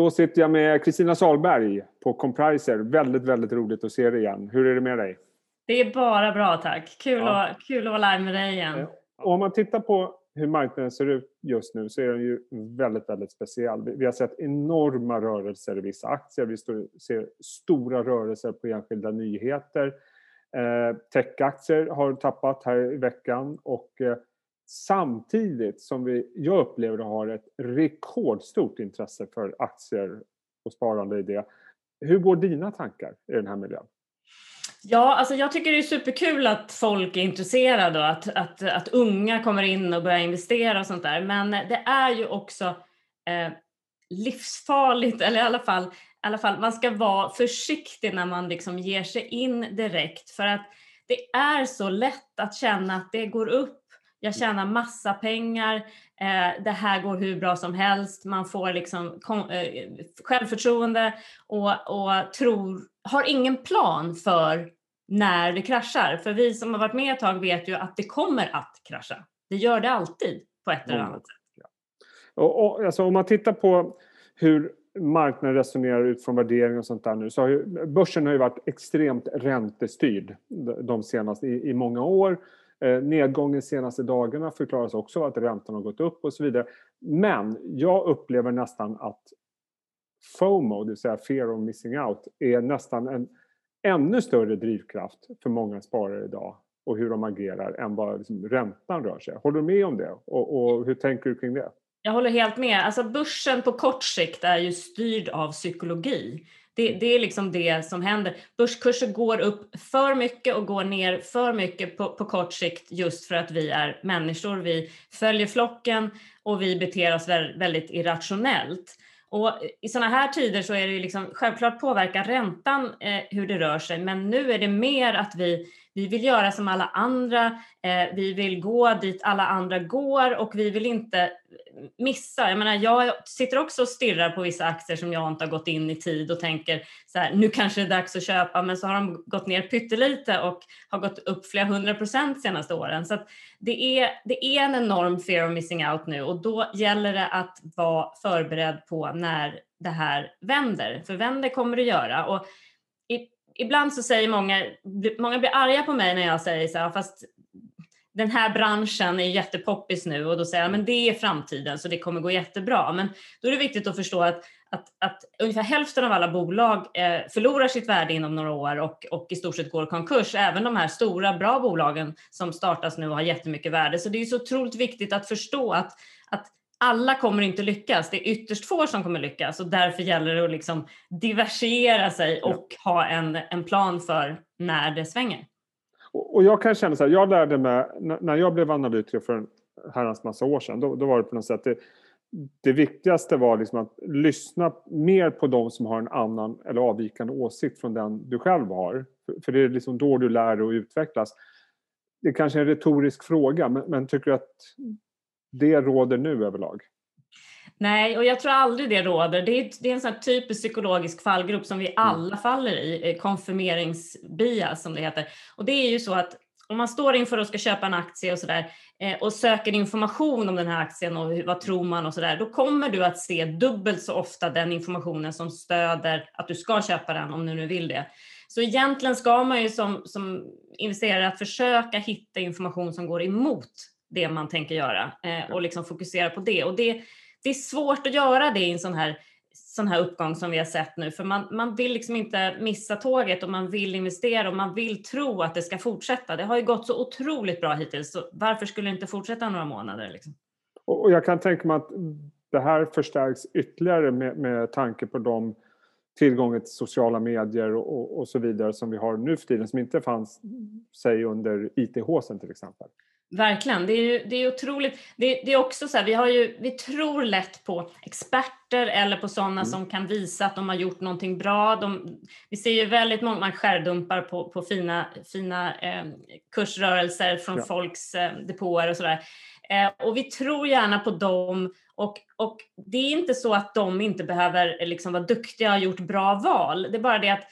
Då sitter jag med Kristina Salberg på Compriser. Väldigt, väldigt roligt att se dig igen. Hur är det med dig? Det är bara bra tack. Kul, ja. att, kul att vara live med dig igen. Och om man tittar på hur marknaden ser ut just nu så är den ju väldigt, väldigt speciell. Vi har sett enorma rörelser i vissa aktier. Vi ser stora rörelser på enskilda nyheter. Eh, techaktier har tappat här i veckan och eh, samtidigt som vi, jag upplever har ett rekordstort intresse för aktier och sparande i det. Hur går dina tankar i den här miljön? Ja, alltså jag tycker det är superkul att folk är intresserade och att, att, att unga kommer in och börjar investera och sånt där. Men det är ju också eh, livsfarligt, eller i alla fall, i alla fall, man ska vara försiktig när man liksom ger sig in direkt för att det är så lätt att känna att det går upp jag tjänar massa pengar, eh, det här går hur bra som helst, man får liksom kom, eh, självförtroende och, och tror, har ingen plan för när det kraschar. För vi som har varit med ett tag vet ju att det kommer att krascha. Det gör det alltid på ett eller annat sätt. Ja. Och, och, alltså, om man tittar på hur marknaden resonerar utifrån värdering och sånt där nu så har ju, börsen har ju varit extremt räntestyrd de senaste i, i många år Eh, nedgången senaste dagarna förklaras också av att räntan har gått upp och så vidare. Men jag upplever nästan att FOMO, det vill säga fear of missing out, är nästan en ännu större drivkraft för många sparare idag och hur de agerar än vad liksom räntan rör sig. Håller du med om det? Och, och hur tänker du kring det? Jag håller helt med. Alltså börsen på kort sikt är ju styrd av psykologi. Det, det, är liksom det som händer. Börskurser går upp för mycket och går ner för mycket på, på kort sikt just för att vi är människor. Vi följer flocken och vi beter oss väldigt irrationellt. Och I sådana här tider så är det ju liksom, självklart påverkar räntan eh, hur det rör sig, men nu är det mer att vi, vi vill göra som alla andra, eh, vi vill gå dit alla andra går och vi vill inte missa. Jag menar, jag sitter också och stirrar på vissa aktier som jag inte har gått in i tid och tänker så här, nu kanske det är dags att köpa, men så har de gått ner pyttelite och har gått upp flera hundra procent de senaste åren. Så det, är, det är en enorm fear of missing out nu och då gäller det att vara förberedd på när det här vänder, för vänder kommer det göra. Och ibland så säger många, många blir arga på mig när jag säger så här, fast den här branschen är jättepoppis nu och då säger jag men det är framtiden så det kommer gå jättebra. Men då är det viktigt att förstå att, att, att ungefär hälften av alla bolag eh, förlorar sitt värde inom några år och, och i stort sett går konkurs. Även de här stora bra bolagen som startas nu och har jättemycket värde. Så det är så otroligt viktigt att förstå att, att alla kommer inte lyckas. Det är ytterst få som kommer lyckas och därför gäller det att liksom diversifiera sig och ha en, en plan för när det svänger. Och jag kan känna så här, jag lärde mig, när jag blev analytiker för en herrans massa år sedan, då, då var det på något sätt det, det viktigaste var liksom att lyssna mer på de som har en annan eller avvikande åsikt från den du själv har. För det är liksom då du lär dig att utvecklas. Det är kanske är en retorisk fråga, men, men tycker du att det råder nu överlag? Nej, och jag tror aldrig det råder. Det är, det är en sån typisk psykologisk fallgrupp som vi mm. alla faller i, konfirmeringsbias som det heter. Och det är ju så att om man står inför att ska köpa en aktie och sådär eh, och söker information om den här aktien och vad tror man och sådär, då kommer du att se dubbelt så ofta den informationen som stöder att du ska köpa den om du nu vill det. Så egentligen ska man ju som, som investerare att försöka hitta information som går emot det man tänker göra eh, och liksom fokusera på det. Och det det är svårt att göra det i en sån här, sån här uppgång som vi har sett nu, för man, man vill liksom inte missa tåget och man vill investera och man vill tro att det ska fortsätta. Det har ju gått så otroligt bra hittills, så varför skulle det inte fortsätta några månader? Liksom? Och jag kan tänka mig att det här förstärks ytterligare med, med tanke på de tillgången till sociala medier och, och, så vidare som vi har nu för tiden som inte fanns, säg under IT-håsen till exempel. Verkligen, det är ju det är otroligt. Det, det är också så här, vi, har ju, vi tror lätt på experter eller på sådana mm. som kan visa att de har gjort någonting bra. De, vi ser ju väldigt många skärdumpar på, på fina, fina eh, kursrörelser från ja. folks eh, depåer och sådär. Eh, och vi tror gärna på dem och, och det är inte så att de inte behöver liksom vara duktiga och ha gjort bra val. Det är bara det att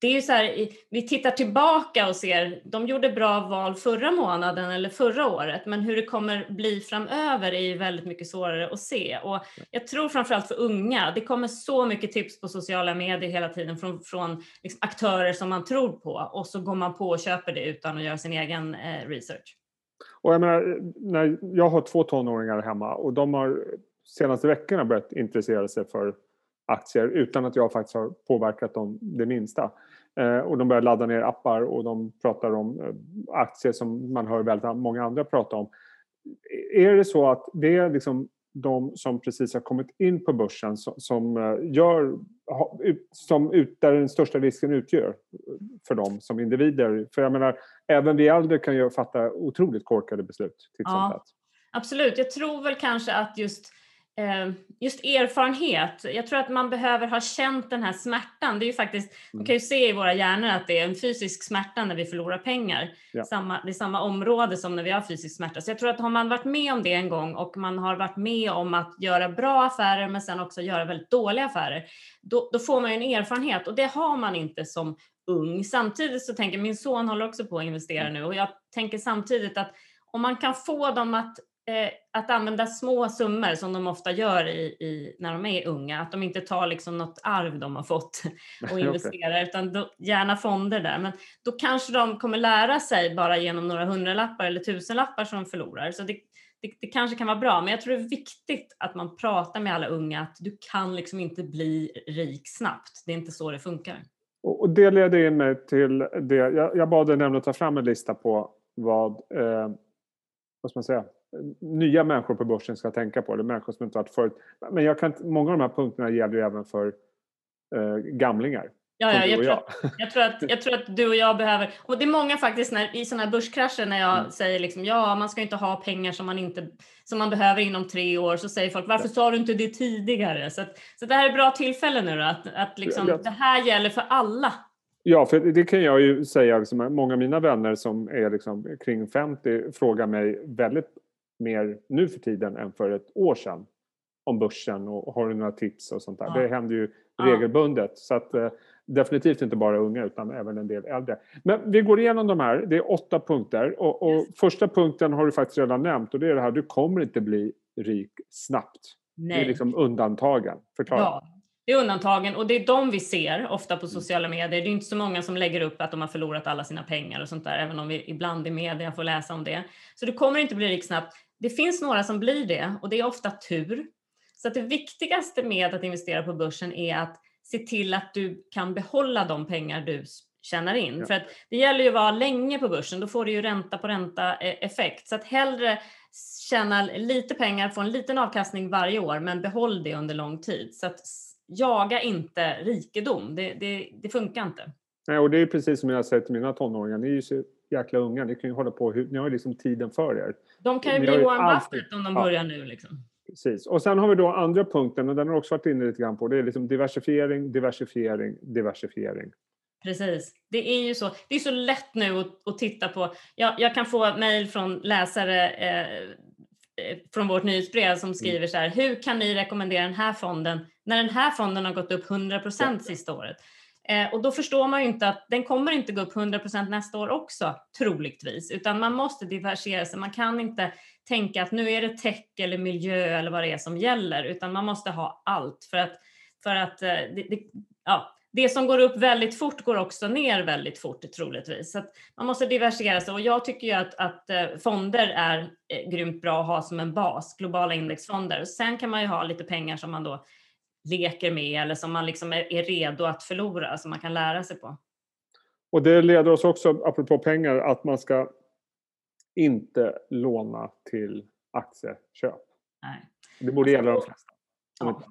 det är ju så här, vi tittar tillbaka och ser, de gjorde bra val förra månaden eller förra året, men hur det kommer bli framöver är ju väldigt mycket svårare att se. Och jag tror framförallt för unga, det kommer så mycket tips på sociala medier hela tiden från, från liksom aktörer som man tror på och så går man på och köper det utan att göra sin egen eh, research. Och jag, menar, när jag har två tonåringar hemma och de har senaste veckorna börjat intressera sig för aktier utan att jag faktiskt har påverkat dem det minsta. Eh, och de börjar ladda ner appar och de pratar om eh, aktier som man hör väldigt många andra prata om. Är det så att det är liksom de som precis har kommit in på börsen som, som eh, gör, som ut, där den största risken utgör för dem som individer? För jag menar, även vi äldre kan ju fatta otroligt korkade beslut. ja, absolut. Jag tror väl kanske att just just erfarenhet. Jag tror att man behöver ha känt den här smärtan. Det är ju faktiskt, man kan ju se i våra hjärnor att det är en fysisk smärta när vi förlorar pengar. Ja. Samma, det är samma område som när vi har fysisk smärta. Så jag tror att har man varit med om det en gång och man har varit med om att göra bra affärer men sen också göra väldigt dåliga affärer, då, då får man ju en erfarenhet och det har man inte som ung. Samtidigt så tänker min son håller också på att investera nu och jag tänker samtidigt att om man kan få dem att eh, att använda små summor som de ofta gör i, i, när de är unga, att de inte tar liksom något arv de har fått och investerar, utan då, gärna fonder där. Men då kanske de kommer lära sig bara genom några hundralappar eller tusenlappar som de förlorar. Så det, det, det, kanske kan vara bra, men jag tror det är viktigt att man pratar med alla unga att du kan liksom inte bli rik snabbt. Det är inte så det funkar. Och, det leder in mig till det, jag, jag bad dig nämligen ta fram en lista på vad, eh, vad ska man säga, nya människor på börsen ska tänka på. Det är människor som inte varit förut. Men jag kan, många av de här punkterna gäller ju även för eh, gamlingar. Ja, ja jag, tror, jag. jag, tror att, jag tror att du och jag behöver, och det är många faktiskt när, i sådana här börskrascher när jag mm. säger liksom, ja man ska inte ha pengar som man, inte, som man behöver inom tre år, så säger folk varför sa du inte det tidigare? Så, att, så det här är bra tillfälle nu då, att, att liksom, ja. det här gäller för alla. Ja, för det kan jag ju säga, liksom, många av mina vänner som är liksom kring 50 frågar mig väldigt mer nu för tiden än för ett år sedan om börsen och har du några tips och sånt där. Ja. Det händer ju regelbundet. Så att, eh, definitivt inte bara unga utan även en del äldre. Men vi går igenom de här. Det är åtta punkter och, och yes. första punkten har du faktiskt redan nämnt och det är det här du kommer inte bli rik snabbt. Nej. Det är liksom undantagen. Förklara. Ja. Det är undantagen och det är de vi ser ofta på mm. sociala medier. Det är inte så många som lägger upp att de har förlorat alla sina pengar och sånt där, även om vi ibland i media får läsa om det. Så du kommer inte bli rik snabbt. Det finns några som blir det och det är ofta tur. Så att det viktigaste med att investera på börsen är att se till att du kan behålla de pengar du tjänar in. Ja. För att det gäller ju att vara länge på börsen, då får du ju ränta på ränta eh, effekt. Så att hellre tjäna lite pengar, få en liten avkastning varje år, men behåll det under lång tid. Så att jaga inte rikedom, det, det, det funkar inte. Nej, och det är precis som jag säger till mina tonåringar, ni är ju jäkla unga, ni kan ju hålla på, ni har ju liksom tiden för er. De kan ju ni bli Warren Buffett om de börjar nu liksom. Precis. Och sen har vi då andra punkten, och den har också varit inne lite grann på, det är liksom diversifiering, diversifiering, diversifiering. Precis. Det är ju så. Det är så lätt nu att, att titta på. Jag, jag kan få mejl från läsare eh, eh från vårt nyhetsbrev som mm. skriver så här. Hur kan ni rekommendera den här fonden när den här fonden har gått upp 100 procent sista året? Eh, och då förstår man ju inte att den kommer inte gå upp 100% nästa år också, troligtvis, utan man måste diversifiera sig. Man kan inte tänka att nu är det tech eller miljö eller vad det är som gäller, utan man måste ha allt för att, för att eh, det, det, ja, det som går upp väldigt fort går också ner väldigt fort troligtvis. Så man måste diversifiera sig och jag tycker ju att, att eh, fonder är eh, grymt bra att ha som en bas, globala indexfonder. Sen kan man ju ha lite pengar som man då leker med eller som man liksom är, är redo att förlora, som man kan lära sig på. Och det leder oss också, apropå pengar, att man ska inte låna till aktieköp. Nej. Det borde gälla de flesta. Ja.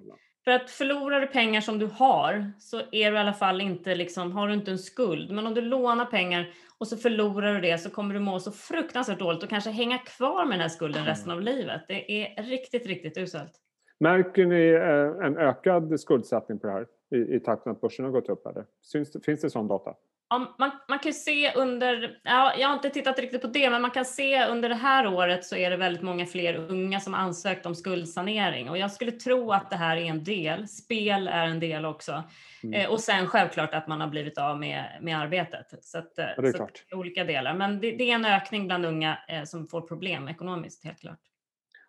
För att förlorar du pengar som du har så är du i alla fall inte liksom, har du inte en skuld. Men om du lånar pengar och så förlorar du det så kommer du må så fruktansvärt dåligt och kanske hänga kvar med den här skulden resten av livet. Det är riktigt, riktigt uselt. Märker ni eh, en ökad skuldsättning på det här i, i takt med att börsen har gått upp? Eller? Finns, finns det sån data? Ja, man, man kan se under, ja, jag har inte tittat riktigt på det, men man kan se under det här året så är det väldigt många fler unga som ansökt om skuldsanering och jag skulle tro att det här är en del. Spel är en del också. Mm. Eh, och sen självklart att man har blivit av med, med arbetet. Så, att, ja, det är så olika delar. Men det, det, är en ökning bland unga eh, som får problem ekonomiskt, helt klart.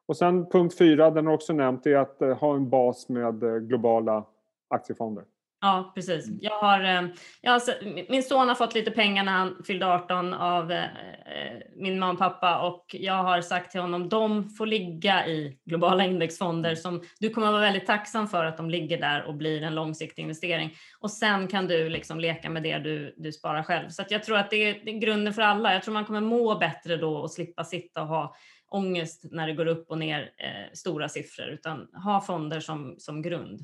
Och sen punkt fyra, den har också nämnt, är att eh, ha en bas med eh, globala aktiefonder. Ja, precis. Mm. Jag har, eh, jag har, min son har fått lite pengar när han fyllde 18 av min mamma och pappa och jag har sagt till honom de får ligga i globala indexfonder som du kommer att vara väldigt tacksam för att de ligger där och blir en långsiktig investering. Och sen kan du liksom leka med det du, du sparar själv. Så jag tror att det är, det är grunden för alla. Jag tror man kommer må bättre då och slippa sitta och ha ångest när det går upp och ner eh, stora siffror utan ha fonder som, som grund.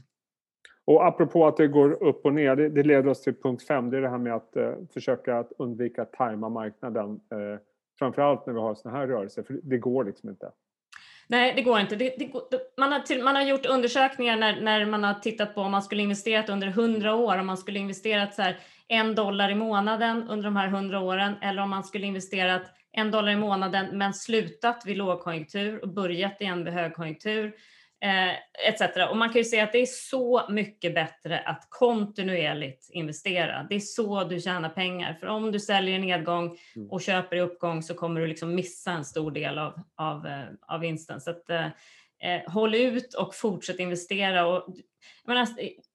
Och apropå att det går upp och ner, det, det leder oss till punkt fem. Det är det här med att eh, försöka att undvika att tajma marknaden. Eh, framförallt när vi har sådana här rörelser, för det går liksom inte. Nej, det går inte. Det, det, man, har till, man har gjort undersökningar när, när man har tittat på om man skulle investerat under 100 år, om man skulle investerat så här en dollar i månaden under de här 100 åren eller om man skulle investerat en dollar i månaden men slutat vid lågkonjunktur och börjat igen vid högkonjunktur eh, etc. Och man kan ju se att det är så mycket bättre att kontinuerligt investera. Det är så du tjänar pengar. För om du säljer i nedgång mm. och köper i uppgång så kommer du liksom missa en stor del av, av, eh, av vinsten. Så att, eh, eh, håll ut och fortsätt investera. Och, menar,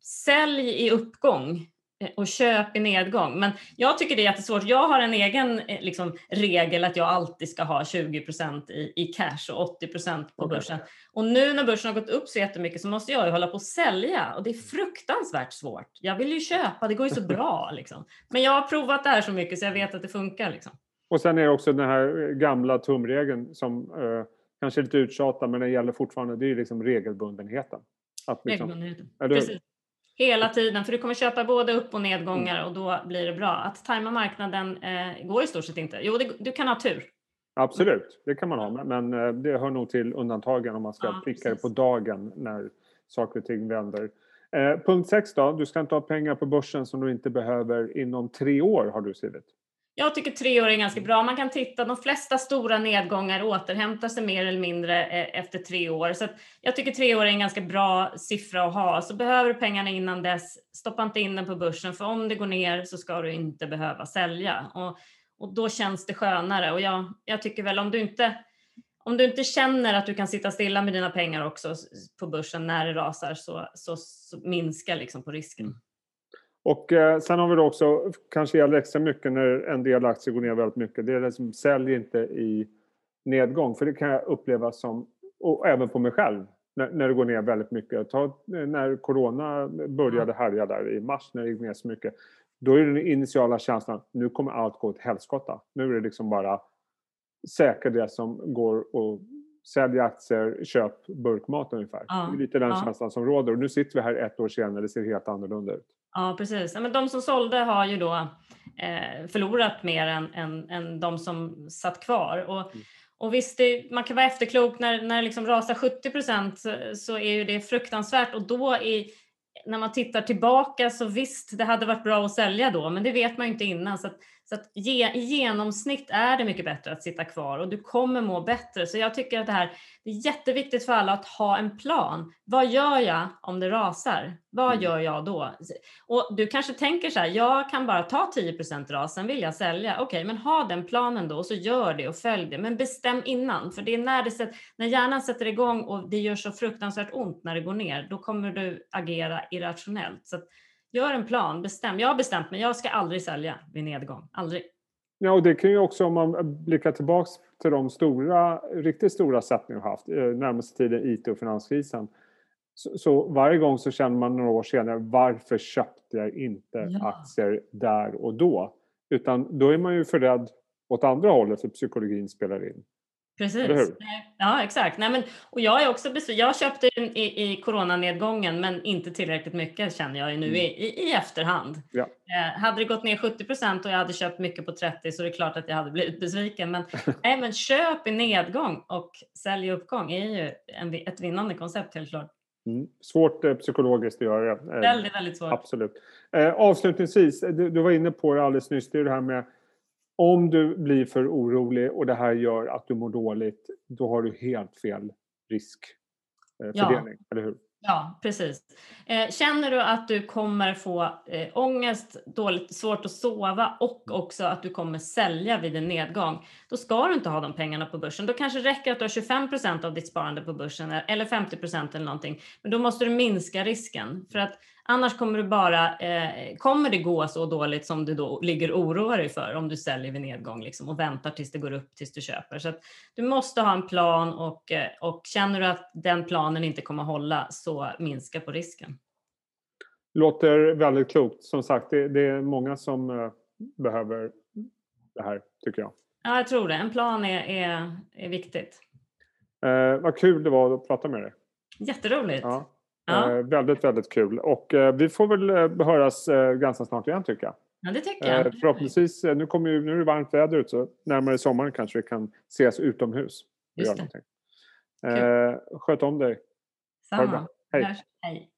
sälj i uppgång och köp i nedgång. Men jag tycker det är jättesvårt. Jag har en egen eh, liksom, regel att jag alltid ska ha 20 i, i cash och 80% på börsen. Och nu när börsen har gått upp så jättemycket så måste jag ju hålla på att sälja och det är fruktansvärt svårt. Jag vill ju köpa, det går ju så bra liksom. Men jag har provat det här så mycket så jag vet att det funkar liksom. Och sen är det också den här gamla tumregeln som eh, kanske är lite uttjatad men den gäller fortfarande. Det är liksom regelbundenheten. Att liksom, regelbundenheten, precis. Hela tiden, för du kommer köpa både upp och nedgångar mm. och då blir det bra. Att tajma marknaden eh, går i stort sett inte. Jo, det, du kan ha tur. Absolut, det kan man ha, men eh, det hör nog till undantagen om man ska ja, pricka det på dagen när saker och ting vänder. Eh, punkt 6 då, du ska inte ha pengar på börsen som du inte behöver inom tre år har du skrivit. Jag tycker tre år är ganska bra. Man kan titta, de flesta stora nedgångar återhämtar sig mer eller mindre eh, efter tre år. Så jag tycker tre år är en ganska bra siffra att ha. Så behöver du pengarna innan dess, stoppa inte in den på börsen, för om det går ner så ska du inte behöva sälja. Och, och då känns det skönare. Och jag, jag tycker väl om du inte om du inte känner att du kan sitta stilla med dina pengar också på börsen när det rasar så, så, så minskar liksom på risken. Och eh, sen har vi då också, kanske gäller extra mycket när en del aktier går ner väldigt mycket, det är det som säljer inte i nedgång. För det kan jag uppleva som, och även på mig själv, när, när det går ner väldigt mycket. Ta, när corona började härja där i mars, när det gick ner så mycket. Då är den initiala känslan, nu kommer allt gå åt helskotta. Nu är det liksom bara säkra det som går och sälj aktier, köp burkmat ungefär. Ja, det är lite den ja. känslan som råder. Och nu sitter vi här ett år senare, det ser helt annorlunda ut. Ja, precis. Men de som sålde har ju då eh, förlorat mer än, än, än de som satt kvar. Och, mm. och visst, det, man kan vara efterklok när, när det liksom rasar 70 procent så, så, är ju det fruktansvärt och då i, när man tittar tillbaka så visst, det hade varit bra att sälja då, men det vet man ju inte innan. Så så att ge, i genomsnitt är det mycket bättre att sitta kvar och du kommer må bättre. Så jag tycker att det här det är jätteviktigt för alla att ha en plan. Vad gör jag om det rasar? Vad mm. gör jag då? Och du kanske tänker så här, jag kan bara ta 10 ras, sen vill jag sälja. Okej, okay, men ha den planen då och så gör det och följ det. Men bestäm innan, för det är när, det när hjärnan sätter igång och det gör så fruktansvärt ont när det går ner, då kommer du agera irrationellt. Så Gör en plan, bestäm. Jag har bestämt mig, jag ska aldrig sälja vid nedgång. Aldrig. Ja, och det kan ju också om man blickar tillbaks till de stora, riktigt stora sättningar vi haft, eh, närmaste tiden IT och finanskrisen. Så, så, varje gång så känner man några år senare, varför köpte jag inte ja. aktier där och då? Utan då är man ju för rädd åt andra hållet för psykologin spelar in. Precis. Ja, exakt. Nej, men, och jag är också besviken. Jag köpte i, i coronanedgången, men inte tillräckligt mycket känner jag nu mm. i, i, i, efterhand. Ja. Eh, hade det gått ner 70 procent och jag hade köpt mycket på 30 så är det klart att jag hade blivit besviken. Men, nej, men köp i nedgång och sälj i uppgång är ju en, ett vinnande koncept helt klart. Mm. Svårt eh, psykologiskt att göra. Eh, väldigt, väldigt svårt. Absolut. Eh, avslutningsvis, du, du, var inne på det alldeles nyss, det är det här med om du blir för orolig och det här gör att du mår dåligt, då har du helt fel riskfördelning, ja. eller hur? Ja, precis. Eh, känner du att du kommer få eh, ångest, dåligt, svårt att sova och också att du kommer sälja vid en nedgång, då ska du inte ha de pengarna på börsen. Då kanske det räcker att du har 25% av ditt sparande på börsen eller 50% eller någonting. Men då måste du minska risken för att Annars kommer du bara, eh, kommer det gå så dåligt som du då ligger och oroar dig för om du säljer vid nedgång liksom, och väntar tills det går upp tills du köper. Så du måste ha en plan och, eh, och känner du att den planen inte kommer hålla så minska på risken. Låter väldigt klokt. Som sagt, det, det är många som eh, behöver det här tycker jag. Ja, jag tror det. En plan är, är, är viktigt. Eh, vad kul det var att prata med dig. Jätteroligt. Ja. Ja. Eh, väldigt, väldigt kul. Och eh, vi får väl eh, höras ganska snart igen tycker jag. Ja, det tycker jag. Förhoppningsvis, nu, kommer ju, nu är det varmt väder ute så närmare sommaren kanske vi kan ses utomhus. Just det. Eh, sköt om dig. Samma. Hej. Hej.